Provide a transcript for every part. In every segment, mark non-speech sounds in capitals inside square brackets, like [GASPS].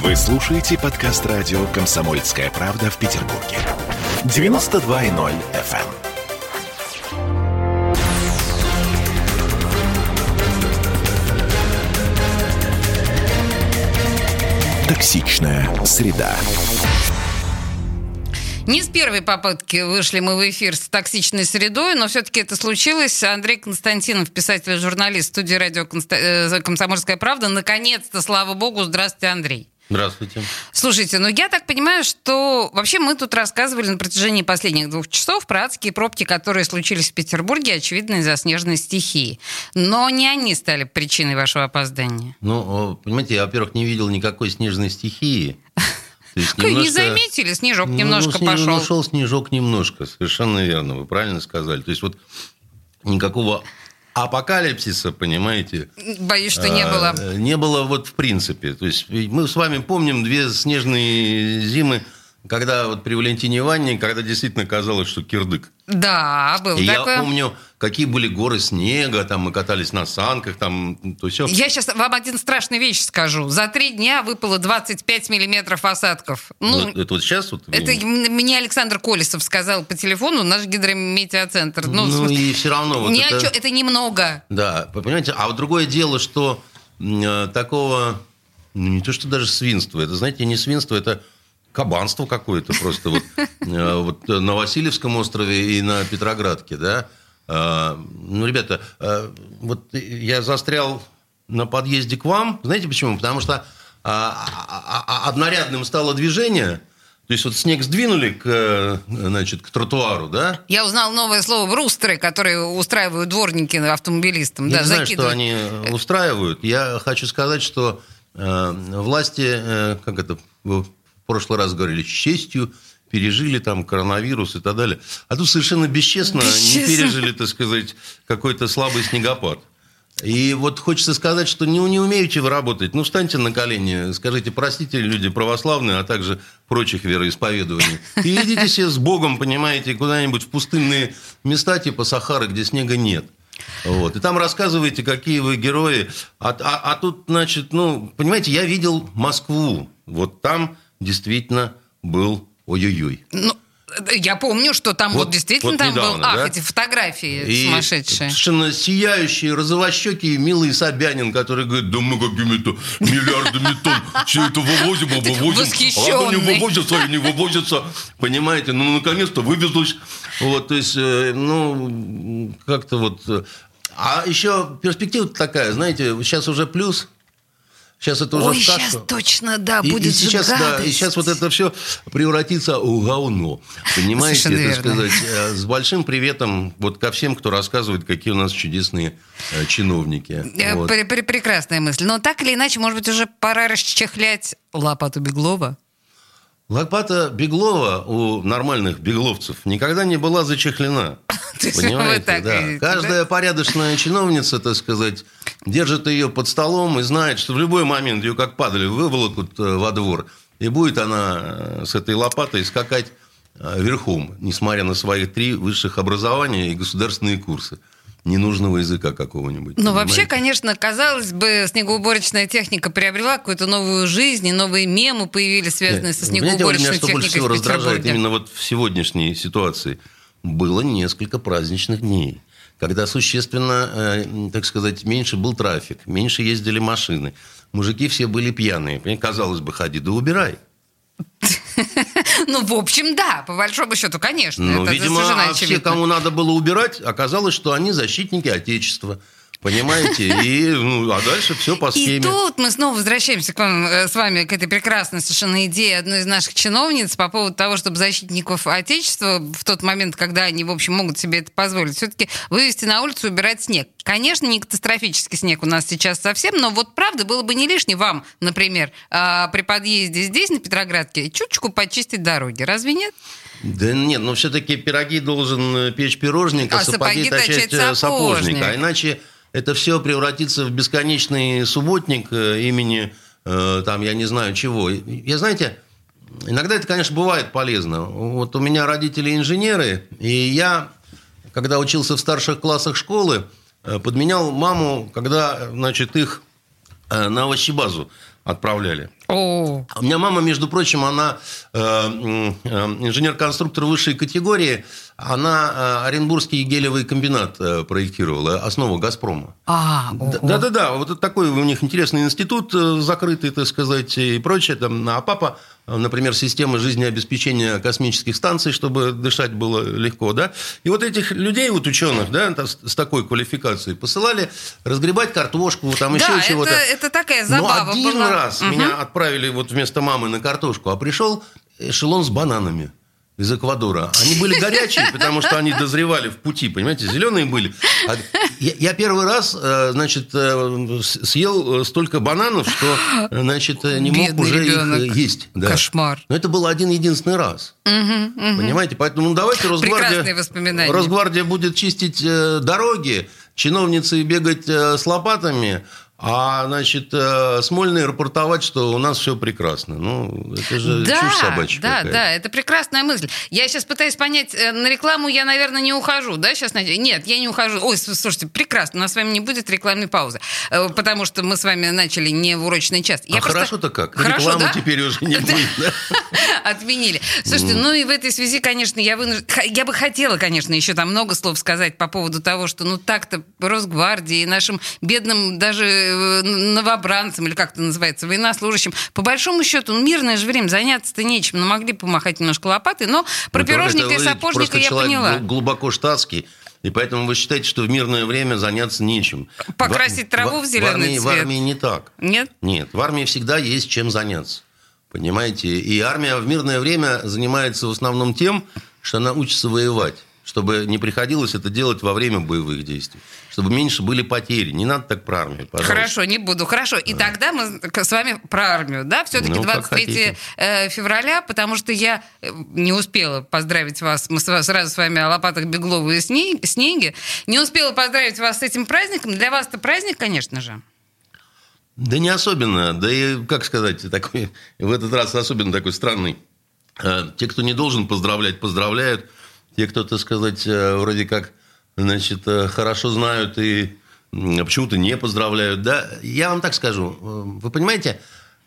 Вы слушаете подкаст радио «Комсомольская правда» в Петербурге. 92.0 FM. Токсичная среда. Не с первой попытки вышли мы в эфир с токсичной средой, но все-таки это случилось. Андрей Константинов, писатель и журналист студии радио э, «Комсомольская правда». Наконец-то, слава богу. Здравствуйте, Андрей. Здравствуйте. Слушайте, ну я так понимаю, что вообще мы тут рассказывали на протяжении последних двух часов про адские пробки, которые случились в Петербурге, очевидно, из-за снежной стихии. Но не они стали причиной вашего опоздания. Ну, понимаете, я, во-первых, не видел никакой снежной стихии. немножко... Не заметили, снежок ну, немножко ну, пошел. Ну, шел снежок немножко, совершенно верно, вы правильно сказали. То есть вот никакого апокалипсиса, понимаете? Боюсь, что не было. А, не было вот в принципе. То есть мы с вами помним две снежные зимы когда вот при Валентине Ивановне, когда действительно казалось, что кирдык. Да, был и такой. я помню, какие были горы снега, там мы катались на санках, там то все. Я сейчас вам один страшный вещь скажу. За три дня выпало 25 миллиметров осадков. Ну, это, это вот сейчас? Вот, это мне Александр Колесов сказал по телефону, наш гидрометеоцентр. Ну, ну и все равно. Вот это... Чё, это немного. Да, понимаете, а вот другое дело, что э, такого, ну не то что даже свинства, это, знаете, не свинство, это кабанство какое-то просто вот, [LAUGHS] э, вот на Васильевском острове и на Петроградке, да. А, ну, ребята, э, вот я застрял на подъезде к вам. Знаете почему? Потому что а, а, однорядным стало движение. То есть вот снег сдвинули к, значит, к тротуару, да? Я узнал новое слово «брустеры», которые устраивают дворники автомобилистам. Я да, не знаю, что они устраивают. Я хочу сказать, что э, власти, э, как это в прошлый раз говорили, с честью пережили там коронавирус и так далее. А тут совершенно бесчестно, бесчестно. не пережили, так сказать, какой-то слабый снегопад. И вот хочется сказать, что не, не умеете вы работать. Ну, встаньте на колени, скажите, простите, люди православные, а также прочих вероисповедований. И идите себе с Богом, понимаете, куда-нибудь в пустынные места типа Сахары, где снега нет. Вот. И там рассказываете, какие вы герои. А, а, а тут, значит, ну, понимаете, я видел Москву. Вот там действительно был ой-ой-ой. Ну, я помню, что там вот, вот действительно вот там недавно, был, ах, да? эти фотографии и сумасшедшие. Совершенно сияющие, розовощекие, милый Собянин, который говорит, да мы какими-то миллиардами тонн все это вывозим, [LAUGHS] а вывозим, а оно не вывозится, не вывозится. Понимаете, ну, наконец-то вывезлось. Вот, то есть, э, ну, как-то вот... Э, а еще перспектива такая, знаете, сейчас уже плюс – Сейчас это уже Ой, кашу. сейчас точно, да, и, будет и сейчас, да, и сейчас вот это все превратится в говно. Понимаете, это сказать, э, с большим приветом вот ко всем, кто рассказывает, какие у нас чудесные э, чиновники. Э, вот. Прекрасная мысль. Но так или иначе, может быть, уже пора расчехлять лопату Беглова? Лопата Беглова у нормальных бегловцев никогда не была зачехлена. [LAUGHS] Понимаете, да. Каждая порядочная чиновница, так сказать, держит ее под столом и знает, что в любой момент ее как падали выволокут э, во двор, и будет она э, с этой лопатой скакать э, верхом, несмотря на свои три высших образования и государственные курсы ненужного языка какого-нибудь. Ну, вообще, конечно, казалось бы, снегоуборочная техника приобрела какую-то новую жизнь, и новые мемы появились, связанные Нет, со снегоуборочной техникой меня, что больше всего раздражает именно вот в сегодняшней ситуации. Было несколько праздничных дней, когда существенно, э, так сказать, меньше был трафик, меньше ездили машины. Мужики все были пьяные. Казалось бы, ходи да убирай. [LAUGHS] Ну, в общем, да, по большому счету, конечно. Ну, видимо, а все, кому надо было убирать, оказалось, что они защитники Отечества. Понимаете? И, ну, а дальше все по схеме. И тут мы снова возвращаемся к вам, э, с вами к этой прекрасной совершенно идее одной из наших чиновниц по поводу того, чтобы защитников Отечества в тот момент, когда они, в общем, могут себе это позволить, все-таки вывести на улицу и убирать снег. Конечно, не катастрофический снег у нас сейчас совсем, но вот правда было бы не лишне вам, например, а, при подъезде здесь, на Петроградке, чуточку почистить дороги. Разве нет? Да нет, но все-таки пироги должен э, печь пирожник, а, а сапоги, сапоги точать э, сапожника. А иначе это все превратится в бесконечный субботник э, имени, э, там, я не знаю чего. Я, знаете, иногда это, конечно, бывает полезно. Вот у меня родители инженеры, и я, когда учился в старших классах школы, э, подменял маму, когда, значит, их на овощебазу отправляли. О. У меня мама, между прочим, она э, э, инженер-конструктор высшей категории. Она э, Оренбургский гелевый комбинат э, проектировала, основу «Газпрома». А, Да-. Да-да-да, вот такой у них интересный институт, э, закрытый, так сказать, и прочее. Там, а папа, например, система жизнеобеспечения космических станций, чтобы дышать было легко, да. И вот этих людей, вот ученых, да, с такой квалификацией, посылали разгребать картошку, там Да, еще это, чего-то. это такая Но забава один была. раз меня отправили вот вместо мамы на картошку, а пришел эшелон с бананами из Эквадора. Они были горячие, потому что они дозревали в пути, понимаете, зеленые были. А я, я первый раз, э, значит, э, съел э, столько бананов, что, значит, не мог Бедный уже ребенок. их есть. Да. Кошмар. Но это был один единственный раз. Понимаете, поэтому ну, давайте Росгвардия. Росгвардия будет чистить дороги, чиновницы бегать с лопатами, а, значит, э, Смольный рапортовать, что у нас все прекрасно. Ну, это же Да, чушь собачья да, какая-то. да, это прекрасная мысль. Я сейчас пытаюсь понять, э, на рекламу я, наверное, не ухожу, да, сейчас? Нет, я не ухожу. Ой, слушайте, прекрасно, у нас с вами не будет рекламной паузы, э, потому что мы с вами начали не в урочный час. Я а просто- хорошо-то как? Хорошо, Рекламы да? теперь уже не [LAUGHS] будет. [LAUGHS] Отменили. Слушайте, ну и в этой связи, конечно, я вынуждена... Я бы хотела, конечно, еще там много слов сказать по поводу того, что ну так-то Росгвардии нашим бедным даже новобранцам, или как это называется, военнослужащим, по большому счету, ну мирное же время, заняться-то нечем, ну могли помахать немножко лопатой, но про Ну, пирожника и сапожника я поняла. гл- глубоко штатский. И поэтому вы считаете, что в мирное время заняться нечем. Покрасить В- траву в зеленый армии, В цвет. армии не так. Нет? Нет, в армии всегда есть чем заняться. Понимаете? И армия в мирное время занимается в основном тем, что она учится воевать. Чтобы не приходилось это делать во время боевых действий. Чтобы меньше были потери. Не надо так про армию, пожалуйста. Хорошо, не буду. Хорошо. И тогда мы с вами про армию, да? Все-таки Ну, как 23 хотите. э, февраля, потому что я э, не успела поздравить вас. Мы сразу с вами о лопатах Беглова и сне- снеге. Не успела поздравить вас с этим праздником. Для вас это праздник, конечно же. Да не особенно. Да и, как сказать, такой, в этот раз особенно такой странный. Э, Те, кто не должен поздравлять, поздравляют. Те, кто, так сказать, э, вроде как, значит, э, хорошо знают и м, почему-то не поздравляют. Да, я вам так скажу. Э, Вы понимаете,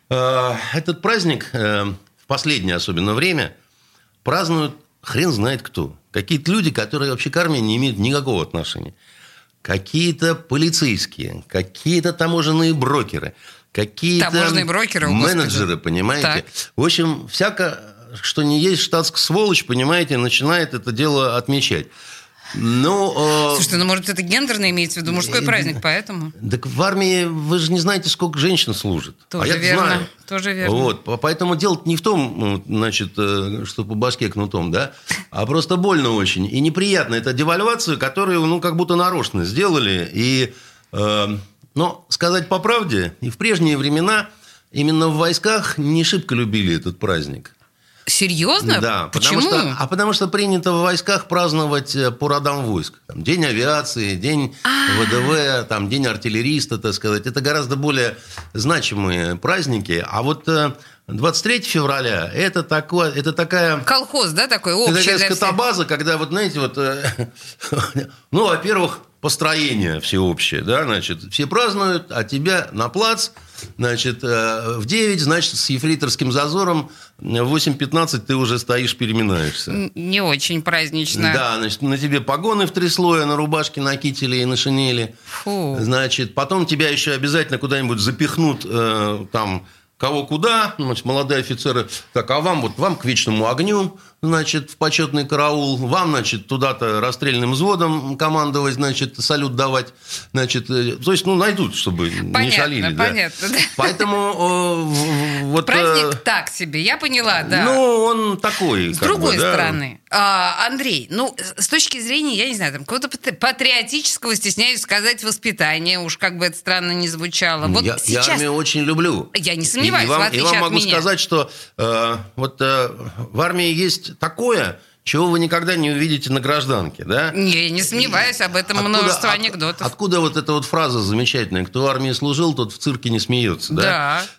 этот праздник в последнее особенно время празднуют хрен знает кто. Какие-то люди, которые вообще к армии не имеют никакого отношения. Какие-то полицейские, какие-то таможенные брокеры, какие-то Таможенные брокеры, о, Господи. менеджеры, понимаете? Так. В общем, всяко, что не есть штатская сволочь, понимаете, начинает это дело отмечать. Ну, э, Слушайте, ну, может, это гендерно имеется в виду мужской э, праздник, поэтому... так в армии вы же не знаете, сколько женщин служит. Тоже а я верно, знаю. тоже верно. Вот, по- поэтому дело не в том, ну, значит, э, что по башке кнутом, да, а просто больно очень. И неприятно. Это девальвацию, которую, ну, как будто нарочно сделали. И, э, но сказать по правде, и в прежние времена именно в войсках не шибко любили этот праздник. Серьезно? Да, Почему? потому что, а потому что принято в войсках праздновать э, по родам войск. Там, день авиации, день А. ВДВ, там, день артиллериста, так сказать. Это гораздо более значимые праздники. А вот э, 23 февраля это, такое, это такая... Колхоз, да, такой Это общий такая для всех? скотобаза, когда, вот знаете, вот, э, [LAUGHS] ну, во-первых, построение всеобщее, да, значит, все празднуют, а тебя на плац, значит, э, в 9, значит, с ефрейторским зазором, в 8.15 ты уже стоишь, переминаешься. Не очень празднично. Да, значит, на тебе погоны в три слоя, на рубашке, на кителе и на шинели. Фу. Значит, потом тебя еще обязательно куда-нибудь запихнут э, там кого куда, значит, молодые офицеры, так, а вам вот, вам к вечному огню, значит, в почетный караул, вам, значит, туда-то расстрельным взводом командовать, значит, салют давать, значит, э, то есть, ну, найдут, чтобы не Понятно, шалили. да. понятно, да. Поэтому э, вот... э, Праздник так себе, я поняла, да. Ну, он такой, С другой бы, да. стороны, а, Андрей, ну, с точки зрения, я не знаю, там, какого-то патри- патриотического, стесняюсь сказать, воспитания, уж как бы это странно не звучало. Вот я, я сейчас... армию очень люблю. Я не сомневаюсь, и, и вам, в и вам от могу меня. сказать, что э, вот э, в армии есть такое, чего вы никогда не увидите на гражданке, да? Не, не сомневаюсь, об этом Откуда- множество от- анекдотов. Откуда вот эта вот фраза замечательная? Кто в армии служил, тот в цирке не смеется, да?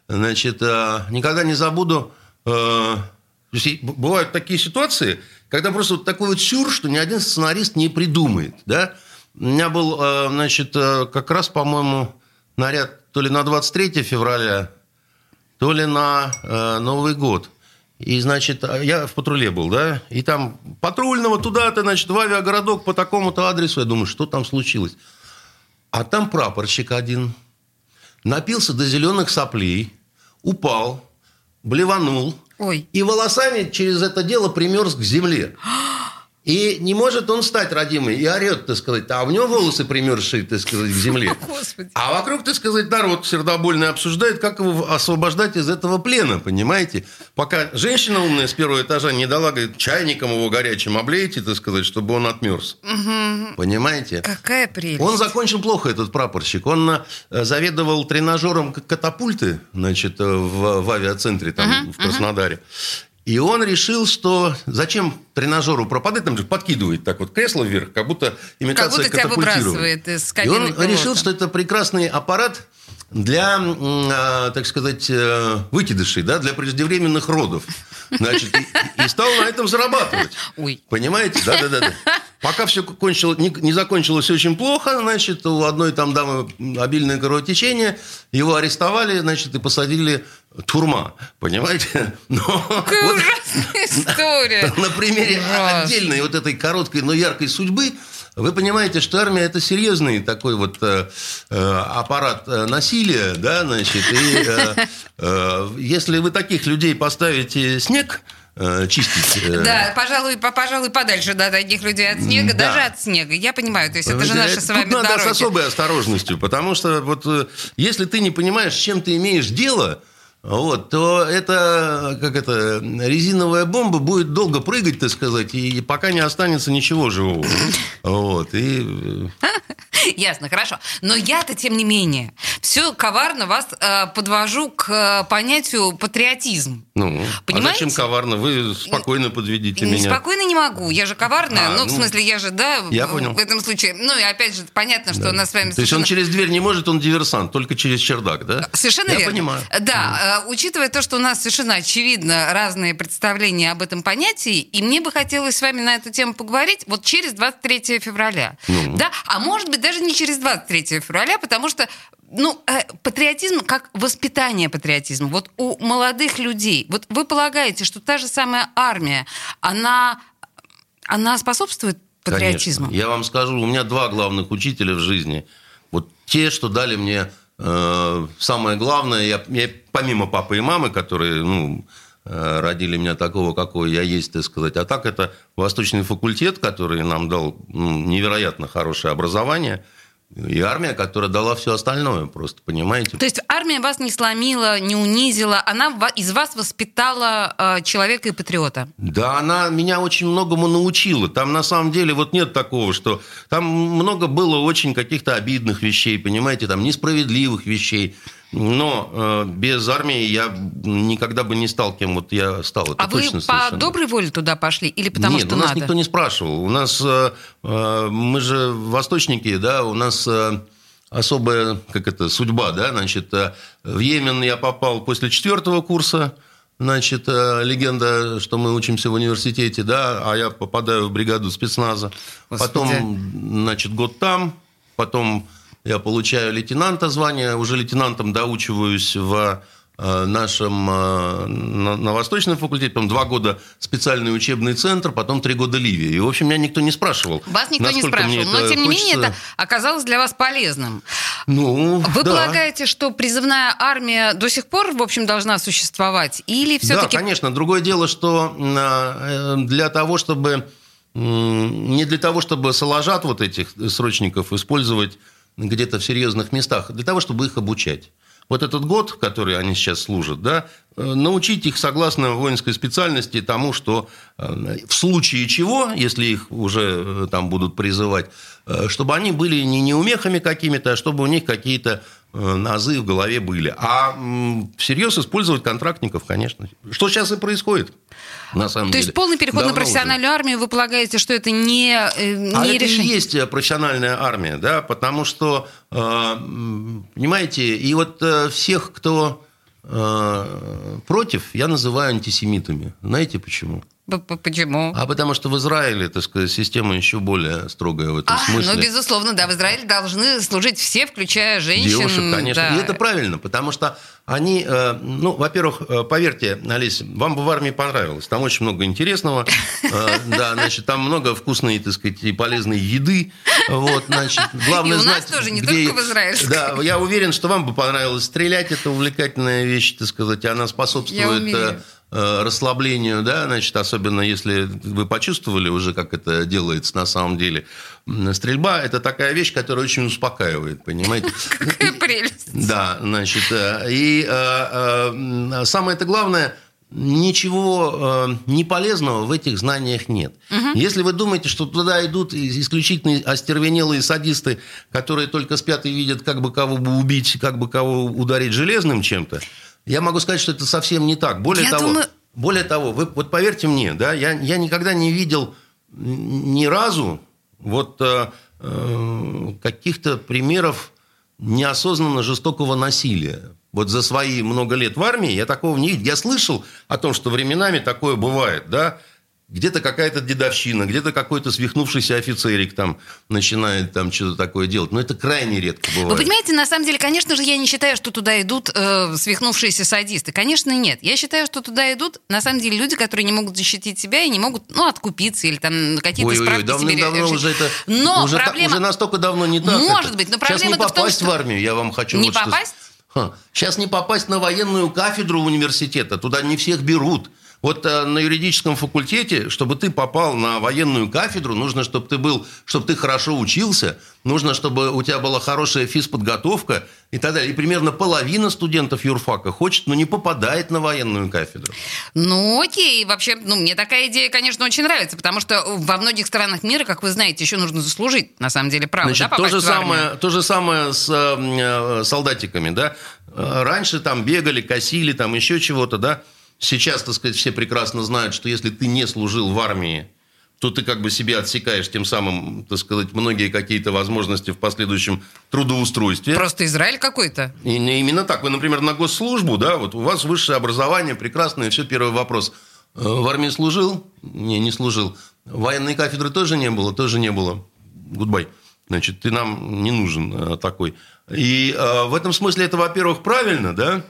Да. Значит, э, никогда не забуду. э, бывают такие ситуации, когда просто вот такой вот сюр, что ни один сценарист не придумает, да? У меня был, э, значит, как раз, по-моему, наряд то ли на 23 февраля, то ли на Новый год. И, значит, я в патруле был, да, и там патрульного туда-то, значит, в авиагородок по такому-то адресу. Я думаю, что там случилось? А там прапорщик один напился до зеленых соплей, упал, блеванул, Ой. и волосами через это дело примерз к земле. [GASPS] И не может он встать, родимый, и орет, так сказать, а у него волосы примерзшие, так сказать, к земле. [LAUGHS] Господи. А вокруг, так сказать, народ сердобольный обсуждает, как его освобождать из этого плена, понимаете? Пока женщина умная с первого этажа не дала, говорит, чайником его горячим облейте, так сказать, чтобы он отмерз. Понимаете? Какая прелесть. Он закончил плохо, этот прапорщик. Он э, заведовал тренажером катапульты, значит, э, в, в авиацентре там, в Краснодаре. И он решил, что зачем тренажеру пропадать, там же подкидывает так вот кресло вверх, как будто имитация Как будто тебя выбрасывает из И он пилота. решил, что это прекрасный аппарат для, а, так сказать, э, выкидышей, да, для преждевременных родов. Значит, и, и стал на этом зарабатывать. Ой. Понимаете? Да, да, да. да. Пока все кончило, не, не закончилось очень плохо, значит, у одной там дамы обильное кровотечение, его арестовали, значит, и посадили турма. Понимаете? [LAUGHS] Но Какая вот ужасная [LAUGHS] история. на примере Ужасно. отдельной вот этой короткой, но яркой судьбы вы понимаете, что армия это серьезный такой вот э, э, аппарат э, насилия, да, значит, и э, [LAUGHS] э, если вы таких людей поставите снег э, чистить, Да, пожалуй, по- пожалуй, подальше да, таких людей от снега, Да. даже от снега. Я понимаю, то есть это же наши тут с вами надо дороги. с особой осторожностью, потому что вот если ты не понимаешь, с чем ты имеешь дело, вот, то это, как это, резиновая бомба будет долго прыгать, так сказать, и пока не останется ничего живого. [LAUGHS] Вот, и... э, [LAUGHS] Ясно, хорошо. Но я-то, тем не менее, все коварно вас э, подвожу к э, понятию патриотизм. Ну, Понимаете? а зачем коварно? Вы спокойно подведите Не меня. Спокойно не могу. Я же коварная. А, ну, в ну, смысле, я же, да, я в- понял. в этом случае. Ну, и опять же, понятно, что у нас с вами То есть он через дверь не может, он диверсант, только через чердак, да? Совершенно Я верно. понимаю. Да, э, учитывая то, что у нас совершенно очевидно разные представления об этом понятии, и мне бы хотелось с вами на эту тему поговорить вот через 23 февраля. Ну. Да, а может быть даже не через 23 февраля, потому что ну, э, патриотизм как воспитание патриотизма. Вот у молодых людей, вот вы полагаете, что та же самая армия, она, она способствует патриотизму? Конечно. Я вам скажу, у меня два главных учителя в жизни. Вот те, что дали мне э, самое главное, я, я помимо папы и мамы, которые ну, родили меня такого, какой я есть, так сказать, а так это Восточный факультет, который нам дал ну, невероятно хорошее образование, и армия, которая дала все остальное, просто понимаете? То есть армия вас не сломила, не унизила, она из вас воспитала э, человека и патриота. Да, она меня очень многому научила. Там на самом деле вот нет такого, что там много было очень каких-то обидных вещей, понимаете, там несправедливых вещей. Но э, без армии я никогда бы не стал кем вот я стал. Это а вы точно по совершенно. доброй воле туда пошли или потому Нет, что у нас надо? никто не спрашивал. У нас э, э, мы же восточники, да, у нас э, особая, как это, судьба, да, значит, э, в Йемен я попал после четвертого курса, значит, э, легенда, что мы учимся в университете, да, а я попадаю в бригаду спецназа. Господи. Потом, значит, год там, потом я получаю лейтенанта звание, уже лейтенантом доучиваюсь в э, нашем э, на, на Восточном факультете, потом два года специальный учебный центр, потом три года Ливия. И, в общем, меня никто не спрашивал. Вас никто не спрашивал, но тем не менее это оказалось для вас полезным. Ну, Вы да. полагаете, что призывная армия до сих пор, в общем, должна существовать? Или все-таки... Да, конечно. Другое дело, что э, для того, чтобы... Не для того, чтобы соложат вот этих срочников использовать где-то в серьезных местах, для того, чтобы их обучать. Вот этот год, который они сейчас служат, да, э, научить их согласно воинской специальности тому, что э, в случае чего, если их уже э, там будут призывать, чтобы они были не неумехами какими-то, а чтобы у них какие-то назы в голове были. А всерьез использовать контрактников, конечно. Что сейчас и происходит, на самом То деле. есть полный переход на Давно уже. профессиональную армию, вы полагаете, что это не, э, не А это и решение? есть э, профессиональная армия, да, потому что, э, понимаете, и вот э, всех, кто э, против, я называю антисемитами. Знаете почему? Почему? А потому что в Израиле, так сказать, система еще более строгая в этом а, смысле. Ну, безусловно, да, в Израиле должны служить все, включая женщин. Девушек, конечно. Да. И это правильно, потому что они, э, ну, во-первых, э, поверьте, Олеся, вам бы в армии понравилось. Там очень много интересного. [LAUGHS] Э, да, значит, там много вкусной, так сказать, и полезной еды. Вот, значит, [LAUGHS] главное и у знать, нас тоже, не где... только в Израиле. Да, я уверен, что вам бы понравилось стрелять. Это увлекательная вещь, так сказать. Она способствует расслаблению, да, значит, особенно если вы почувствовали уже, как это делается на самом деле. Стрельба – это такая вещь, которая очень успокаивает, понимаете? [LAUGHS] Какая прелесть. Да, значит, и самое это главное – ничего э, неполезного в этих знаниях нет. Угу. Если вы думаете, что туда идут исключительно остервенелые садисты, которые только спят и видят, как бы кого бы убить, как бы кого ударить железным чем-то, я могу сказать, что это совсем не так. Более я того, думаю... более того, вы вот поверьте мне, да, я, я никогда не видел ни разу вот э, э, каких-то примеров неосознанно жестокого насилия. Вот за свои много лет в армии я такого не видел. Я слышал о том, что временами такое бывает, да, где-то какая-то дедовщина, где-то какой-то свихнувшийся офицерик там начинает там что-то такое делать. Но это крайне редко бывает. Вы понимаете, на самом деле, конечно же, я не считаю, что туда идут э, свихнувшиеся садисты. Конечно, нет. Я считаю, что туда идут, на самом деле, люди, которые не могут защитить себя и не могут, ну, откупиться или там какие-то Ой-ой-ой, справки давно, себе давно решить. уже это... Но уже, проблема... уже настолько давно не так. Может это. быть, но Сейчас проблема не в том, попасть что... в армию, я вам хочу Не вот что- попасть? Ха. Сейчас не попасть на военную кафедру университета, туда не всех берут. Вот э, на юридическом факультете, чтобы ты попал на военную кафедру, нужно, чтобы ты был, чтобы ты хорошо учился, нужно, чтобы у тебя была хорошая физподготовка и так далее. И примерно половина студентов юрфака хочет, но не попадает на военную кафедру. Ну, окей. Вообще, ну, мне такая идея, конечно, очень нравится, потому что во многих странах мира, как вы знаете, еще нужно заслужить, на самом деле, право, Значит, да, то же, самое, то же самое с э, солдатиками, да. Э, Раньше там бегали, косили, там еще чего-то, да. Сейчас, так сказать, все прекрасно знают, что если ты не служил в армии, то ты как бы себе отсекаешь тем самым, так сказать, многие какие-то возможности в последующем трудоустройстве. Просто Израиль какой-то. И именно так. Вы, например, на госслужбу, да, вот у вас высшее образование, прекрасное, все, первый вопрос. Э, В армии служил? Не, не служил. Военной кафедры тоже не было? Тоже не было. Goodbye. Значит, ты нам не нужен э, такой. И э, в этом смысле это, во-первых, правильно, да?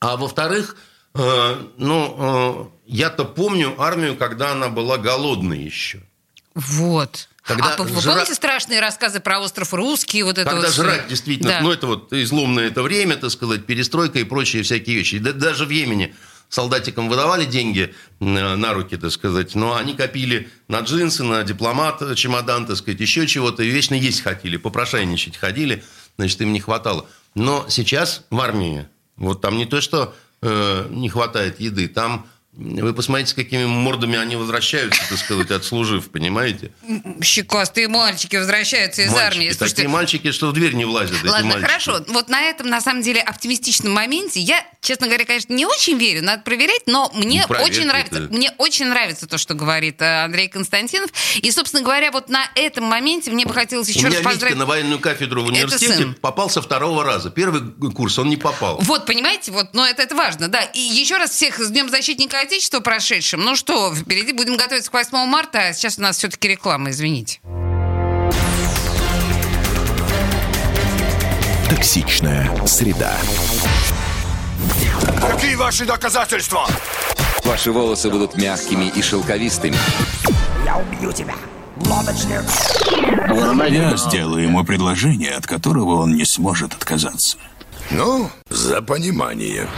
А во-вторых, ну, э, я-то помню армию, когда она была голодной еще. Вот. Когда а вы жра- помните страшные рассказы про остров Русский? Вот это Когда вот жрать действительно, Да. ну это вот изломное это время, так сказать, перестройка и прочие всякие вещи. Да- даже в Йемене солдатикам выдавали деньги э, на руки, так сказать, но они копили на джинсы, на дипломат, э, чемодан, так сказать, еще чего-то, и вечно есть хотели, попрошайничать ходили, значит, им не хватало. Но сейчас в армии, вот там не то, что э, не хватает еды, там вы посмотрите, с какими мордами они возвращаются, так сказать, отслужив, понимаете? Щекастые мальчики возвращаются из Мальчики, армии. такие Слушайте, мальчики, что в дверь не влазят, Ладно, хорошо. Вот на этом, на самом деле, оптимистичном моменте я, честно говоря, конечно, не очень верю, надо проверять, но мне Ну, очень нравится, это. мне очень нравится то, что говорит э, Андрей Константинов. И, собственно говоря, вот на этом моменте мне бы хотелось У еще меня раз Витька поздравить. на военную кафедру в университете сын. попал со второго раза. Первый курс он не попал. Вот, понимаете, вот, но это, это важно, да. И еще раз всех с Днем Защитника Отечества прошедшим. Ну что, впереди будем готовиться к 8 марта, а сейчас у нас все-таки реклама, извините. Токсичная среда. Какие ваши доказательства? Ваши волосы будут мягкими и шелковистыми. Я убью тебя. Лодочник. Я сделаю ему предложение, от которого он не сможет отказаться. Ну, за понимание.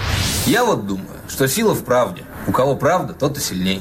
Я вот думаю, что сила в правде. У кого правда, тот и сильнее.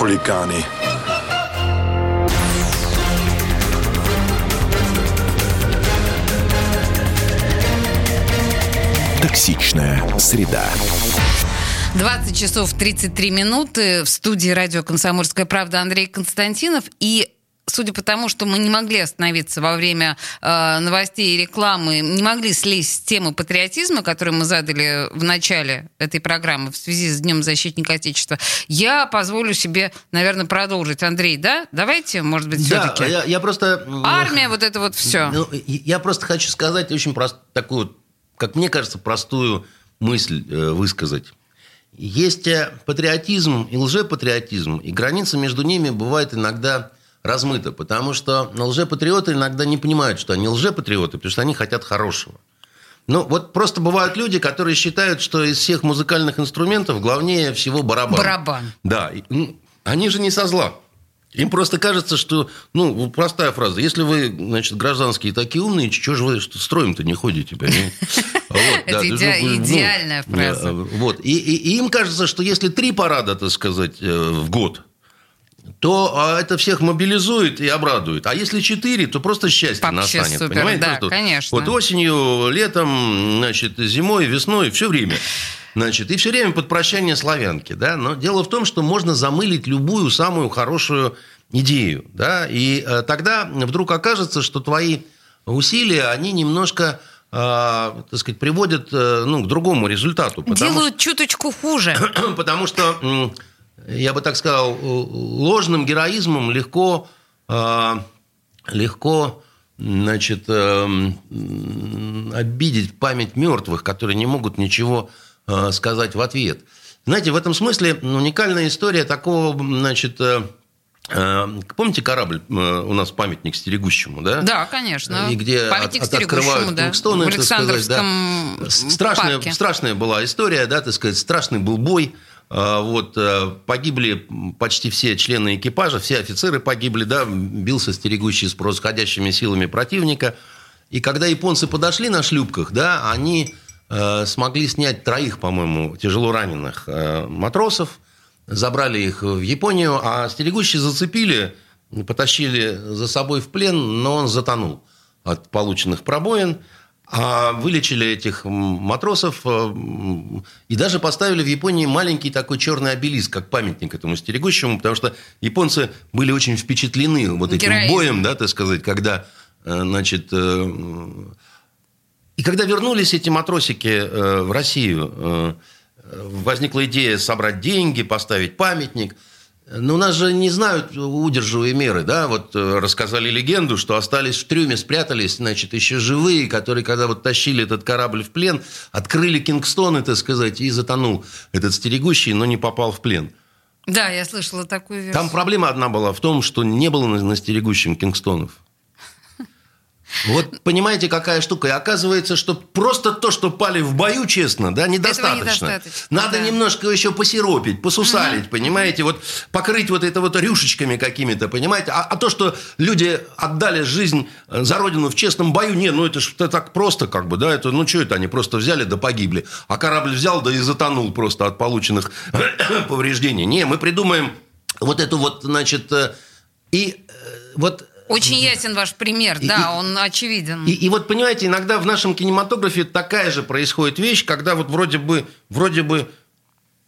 Хулиганы. Токсичная среда. 20 часов 33 минуты. В студии радио «Комсомольская правда» Андрей Константинов. И судя по тому, что мы не могли остановиться во время э, новостей и рекламы, не могли слезть с темы патриотизма, которую мы задали в начале этой программы в связи с Днем защитника Отечества, я позволю себе, наверное, продолжить. Андрей, да? Давайте, может быть, Да, все-таки. я, я просто... Армия, вот это вот все. Ну, я просто хочу сказать очень прост, такую, как мне кажется, простую мысль э, высказать. Есть э, патриотизм и лжепатриотизм, и граница между ними бывает иногда размыта, потому что лжепатриоты иногда не понимают, что они лжепатриоты, потому что они хотят хорошего. Ну, вот просто бывают люди, которые считают, что из всех музыкальных инструментов главнее всего барабан. Барабан. Да, ну, они же не со зла. Им просто кажется, что, ну, простая фраза, если вы, значит, гражданские такие умные, что же вы строим-то не ходите, понимаете? [LAUGHS] Это ну, ну, идеальная ну, фраза. Вот, и им кажется, что если три парада, так сказать, э, в год, то а, это всех мобилизует и обрадует. А если четыре, то просто счастье Вообще настанет. супер, понимаете? да, Просто вот- конечно. Вот осенью, летом, значит, зимой, весной, все время. Значит, и все время под прощание славянки, да. Но дело в том, что можно замылить любую самую хорошую идею, да, и э, тогда вдруг окажется, что твои усилия, они немножко, э, так сказать, приводят, э, ну, к другому результату. Делают чуточку хуже. [CLEARS THROAT] Потому что, я бы так сказал, ложным героизмом легко, э, легко значит, э, м, обидеть память мертвых, которые не могут ничего э, сказать в ответ. Знаете, в этом смысле уникальная история такого, значит, э, э, помните корабль э, у нас памятник стерегущему, да? Да, конечно. И где Памятник от- открывают да. Кингстоны, В так сказать, Александровском да. Страшная, парке. страшная была история, да, так сказать, страшный был бой. А, Вот, э, погибли почти все члены экипажа, все офицеры погибли, да, бился стерегущий с превосходящими силами противника. И когда японцы подошли на шлюпках, да, они э, смогли снять троих, по-моему, тяжело раненых э, матросов, забрали их в Японию, а стерегущие зацепили, потащили за собой в плен, но он затонул от полученных пробоин. А вылечили этих матросов э, и даже поставили в Японии маленький такой черный обелиск, как памятник этому стерегущему, потому что японцы были очень впечатлены вот этим Героизм. боем, да, так сказать, когда, э, значит, э, и когда вернулись эти матросики в Россию, возникла идея собрать деньги, поставить памятник. Но у нас же не знают удерживые меры, да, вот э, рассказали легенду, что остались в трюме, спрятались, значит, еще живые, которые, когда вот тащили этот корабль в плен, открыли Кингстоны, так сказать, и затонул этот стерегущий, но не попал в плен. Да, я слышала такую версию. Там проблема одна была в том, что не было на, на стерегущем Кингстонов. Вот понимаете, какая штука. И оказывается, что просто то, что пали в бою, честно, да, недостаточно. недостаточно, Надо да. немножко еще посиропить, посусалить, понимаете, вот покрыть вот это вот рюшечками какими-то, понимаете. А, а то, что люди отдали жизнь э, за родину в честном бою, не, ну это ж это так просто как бы, да, это, ну что это, они просто взяли да погибли. А корабль взял да и затонул просто от полученных [COUGHS] повреждений. Не, мы придумаем вот эту вот, значит, э, и э, вот Очень ясен ваш пример, И- да, и- он очевиден. и, и вот, понимаете, иногда в нашем кинематографе такая же происходит вещь, когда вот вроде бы, вроде бы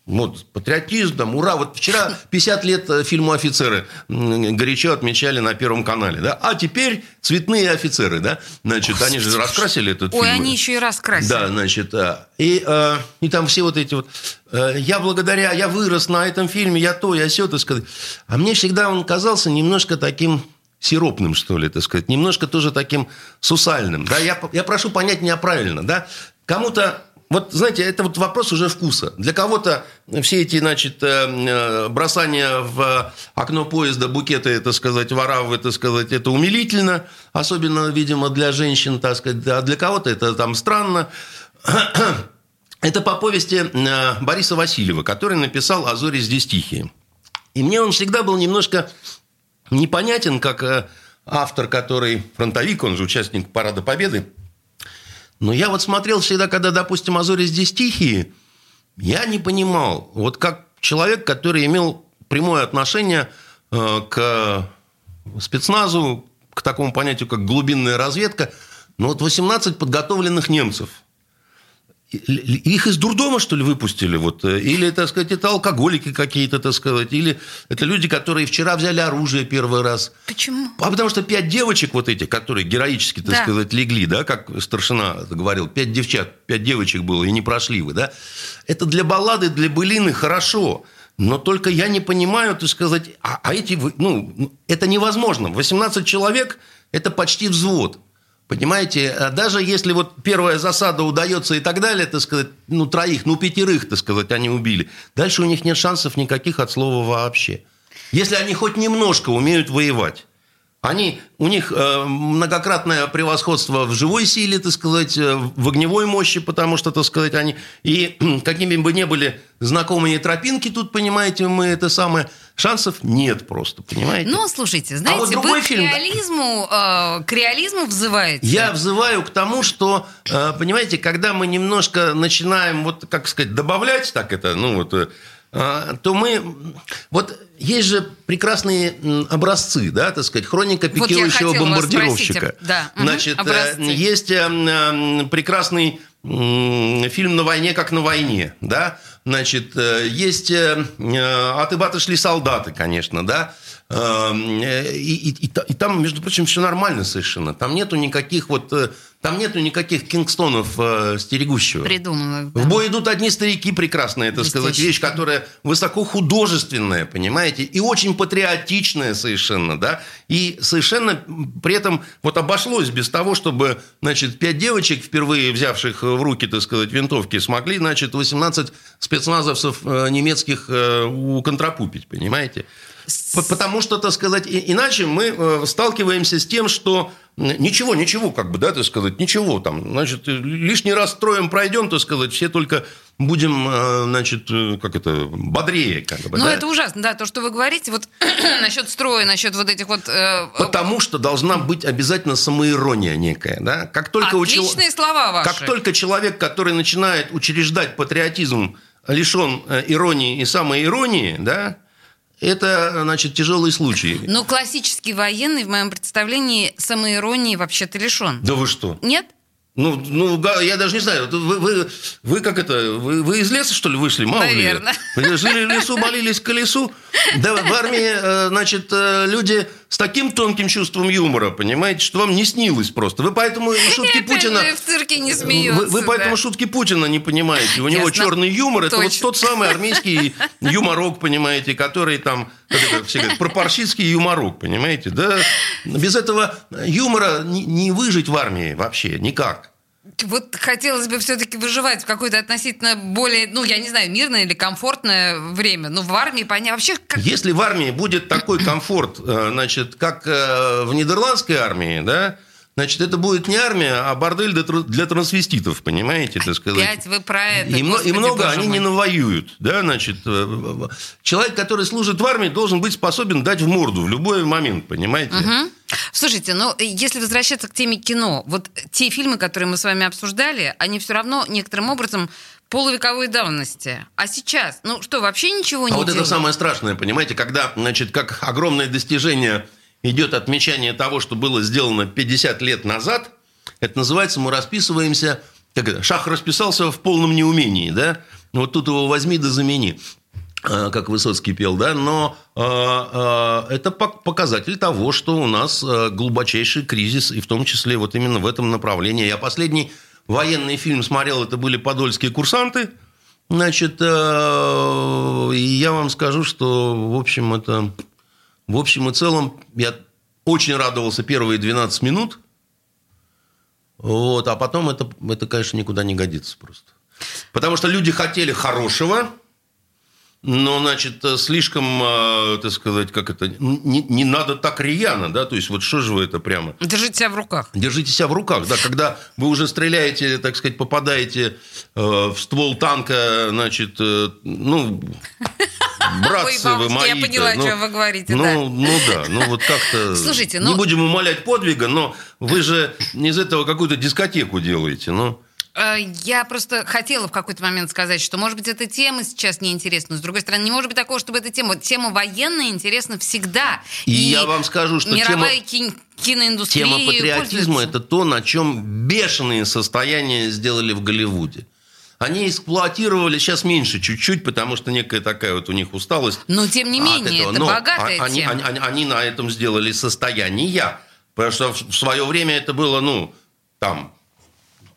вот, патриотизм, там, ура. Вот вчера [LAUGHS] 50 лет э, фильму «Офицеры» горячо отмечали на Первом канале, да? А теперь «Цветные офицеры», да? Значит, они же раскрасили этот Ой, фильм. они еще и раскрасили. Да, значит, э, и, э, и там все вот эти вот, э, я благодаря, я вырос на этом фильме, я то, я все, так сказать. А мне всегда он казался немножко таким сиропным, что ли, так сказать, немножко тоже таким сусальным. Да, я, я прошу понять меня правильно, да. Кому-то вот, знаете, это вот вопрос уже вкуса. Для кого-то все эти, значит, э, э, бросания в окно поезда, букеты, так сказать, воравы, так сказать, это умилительно, особенно, видимо, для женщин, так сказать, а для кого-то это там странно. [CLEARS THROAT] Это по повести э, Бориса Васильева, который написал «А зори здесь тихие». И мне он всегда был немножко непонятен, как э, автор, который фронтовик, он же участник Парада Победы. Но я вот смотрел всегда, когда, допустим, «Азори здесь тихие», я не понимал, вот как человек, который имел прямое отношение э, к спецназу, к такому понятию, как глубинная разведка, но вот 18 подготовленных немцев. Их из дурдома, что ли, выпустили? Вот? э, Или, так сказать, это алкоголики какие-то, так сказать? Или это люди, которые вчера взяли оружие первый раз? Почему? А потому что пять девочек вот этих, которые героически, так Да. сказать, легли, да, как старшина говорил, пять девчат, пять девочек было, и не прошли вы, да? Это для баллады, для былины хорошо. Но только я не понимаю, так сказать, а, а эти, вы- ну, это невозможно. 18 человек – это почти взвод. Понимаете, А даже если вот первая засада удается и так далее, так сказать, ну, троих, ну, пятерых, так сказать, они убили, дальше у них нет шансов никаких от слова вообще. Если они хоть немножко умеют воевать. Они, у них э, многократное превосходство в живой силе, так сказать, э, в огневой мощи, потому что, так сказать, они... И [CLEARS THROAT] какими бы ни были знакомые тропинки тут, понимаете, мы это самое... Шансов нет просто, понимаете? Ну, слушайте, знаете, вот другой вы к фильм, да. реализму, э, к реализму взываете. Я взываю к тому, что, э, понимаете, когда мы немножко начинаем, вот, как сказать, добавлять так это, ну вот, э, то мы... Вот есть же прекрасные образцы, да, так сказать, хроника Вот пикирующего вас бомбардировщика. спросить, да, Значит, э, образцы. есть э, м, прекрасный фильм «На войне, как на войне», да, значит, э, есть э, э, «От Ибата шли солдаты», конечно, да, Э, и, и- и и там, между прочим, все нормально совершенно. Там нету никаких вот, э, там нету никаких кингстонов э, стерегущего. Придумала. В бой идут одни старики прекрасная, это сказать, вещь, которая высоко художественная, понимаете, и очень патриотичная совершенно, да, и совершенно при этом вот обошлось без того, чтобы, значит, пять девочек, впервые взявших в руки, так сказать, винтовки, смогли, значит, 18 спецназовцев э, немецких э, уконтрапупить, понимаете. Потому что, так сказать, иначе мы э, сталкиваемся с тем, что ничего, ничего, как бы, да, так сказать, ничего там. Значит, лишний раз строем пройдем, так сказать, все только будем, э, значит, э, как это, бодрее, как бы, Ну, да? это ужасно, да, то, что вы говорите, вот [CLEARS THROAT] насчет строя, насчет вот этих вот... э, Потому что должна быть обязательно самоирония некая, да? Как только у Отличные слова ваши. Как только человек, который начинает учреждать патриотизм, лишен иронии и самоиронии, да, это, значит, тяжелый случай. Но классический военный, в моем представлении, самоиронии вообще-то лишен. Да вы что? Нет? Ну, ну, я даже не знаю, вы, вы, вы как это, вы, вы из леса, что ли, вышли? Мало ли? Наверно. Вы Жили в лесу, молились к колесу. Да, в армии, э, значит, э, люди с таким тонким чувством юмора, понимаете, что вам не снилось просто. Вы поэтому [LAUGHS] шутки Путина... в цирке не смеются. Вы, вы поэтому да. шутки Путина не понимаете. У него Ясно. черный юмор. Это вот Точно. тот самый армейский [LAUGHS] юморок, понимаете, который там, как все говорят, пропорщицкий юморок, понимаете. Да, без этого юмора не, не выжить в армии вообще никак. Вот хотелось бы все-таки выживать в какое-то относительно более, ну, я не знаю, мирное или комфортное время. Ну, в армии, понятно, вообще как... Если в армии будет такой [CLEARS THROAT] комфорт, э, значит, как э, в нидерландской армии, да, значит, это будет не армия, а бордель для тр- для трансвеститов, понимаете, так сказать. Опять вы про это, И, мно- и господи, много они мой. не навоюют, да, значит. э, Человек, который служит в армии, должен быть способен дать в морду в любой момент, понимаете. Мгм. Слушайте, ну, если возвращаться к теме кино, вот те фильмы, которые мы с вами обсуждали, они все равно некоторым образом полувековой давности. А сейчас, ну что, вообще ничего не А вот это делают? самое страшное, понимаете, когда, значит, как огромное достижение идет отмечание того, что было сделано 50 лет назад, это называется, мы расписываемся, как это, шах расписался в полном неумении, да, вот тут его возьми да замени, как Высоцкий пел, да, но э, э, это пок- показатель того, что у нас глубочайший кризис, и в том числе вот именно в этом направлении. Я последний военный фильм смотрел, это были «Подольские курсанты», Значит, э, и я вам скажу, что, в общем, это... В общем и целом, я очень радовался первые 12 минут. Вот, а потом это, это, конечно, никуда не годится просто. Потому что люди хотели хорошего, но, значит, э, слишком, э, так сказать, как это, не, не надо так рьяно, да, то есть вот что же вы это прямо... Держите себя в руках. Держите себя в руках, да, когда вы уже стреляете, так сказать, попадаете э, в ствол танка, значит, ну, [LAUGHS] братцы Ой, вы бабушки, я мои. поняла, о чем вы говорите, ну, да. Ну да, ну вот как-то... [LAUGHS] Слушайте, Не ну- будем умолять подвига, но вы же из этого какую-то дискотеку делаете, ну... Э, Я просто хотела в какой-то момент сказать, что, может быть, эта тема сейчас неинтересна. С другой стороны, не может быть такого, чтобы эта тема... Тема военная интересна всегда. И я вам скажу, что мировая тема- кин- киноиндустрия Тема патриотизма – это то, на чем бешеные состояния сделали в Голливуде. они эксплуатировали, сейчас меньше чуть-чуть, потому что некая такая вот у них усталость. Но, тем не от менее, этого. это Но богатая они, тема. они, они, они на этом сделали состояние. Потому что в свое время это было, ну, там,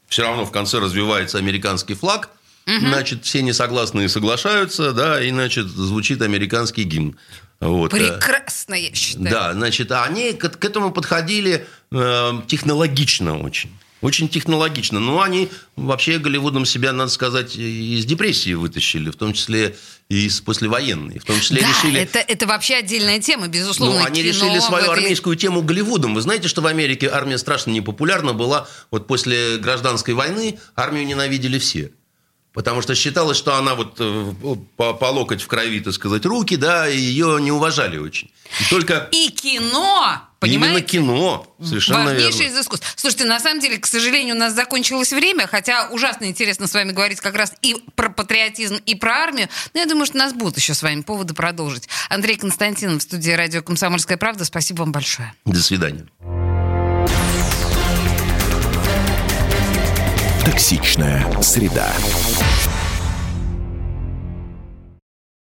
все равно в конце развивается американский флаг, значит, все несогласные соглашаются, да, и, значит, звучит американский гимн. Вот. э, Прекрасно, я считаю. Да, значит, они к, к этому подходили э, технологично очень. Очень технологично. Но они вообще Голливудом себя, надо сказать, из депрессии вытащили, в том числе и из послевоенной. В том числе Да, решили... это, это вообще отдельная тема, безусловно. Ну, они кино решили свою этой- армейскую тему Голливудом. Вы знаете, что в Америке армия страшно непопулярна была. Вот после гражданской войны армию ненавидели все. Потому что считалось, что она вот э, по, по локоть в крови, так сказать, руки, да, и ее не уважали очень. И только И кино, именно понимаете? кино, совершенно Важнейшее верно. из искусств. Слушайте, на самом деле, к сожалению, у нас закончилось время, хотя ужасно интересно с вами говорить как раз и про патриотизм, и про армию. Но я думаю, что у нас будут еще с вами поводы продолжить. Андрей Константинов в студии радио «Комсомольская правда». Спасибо вам большое. До свидания. Токсичная среда.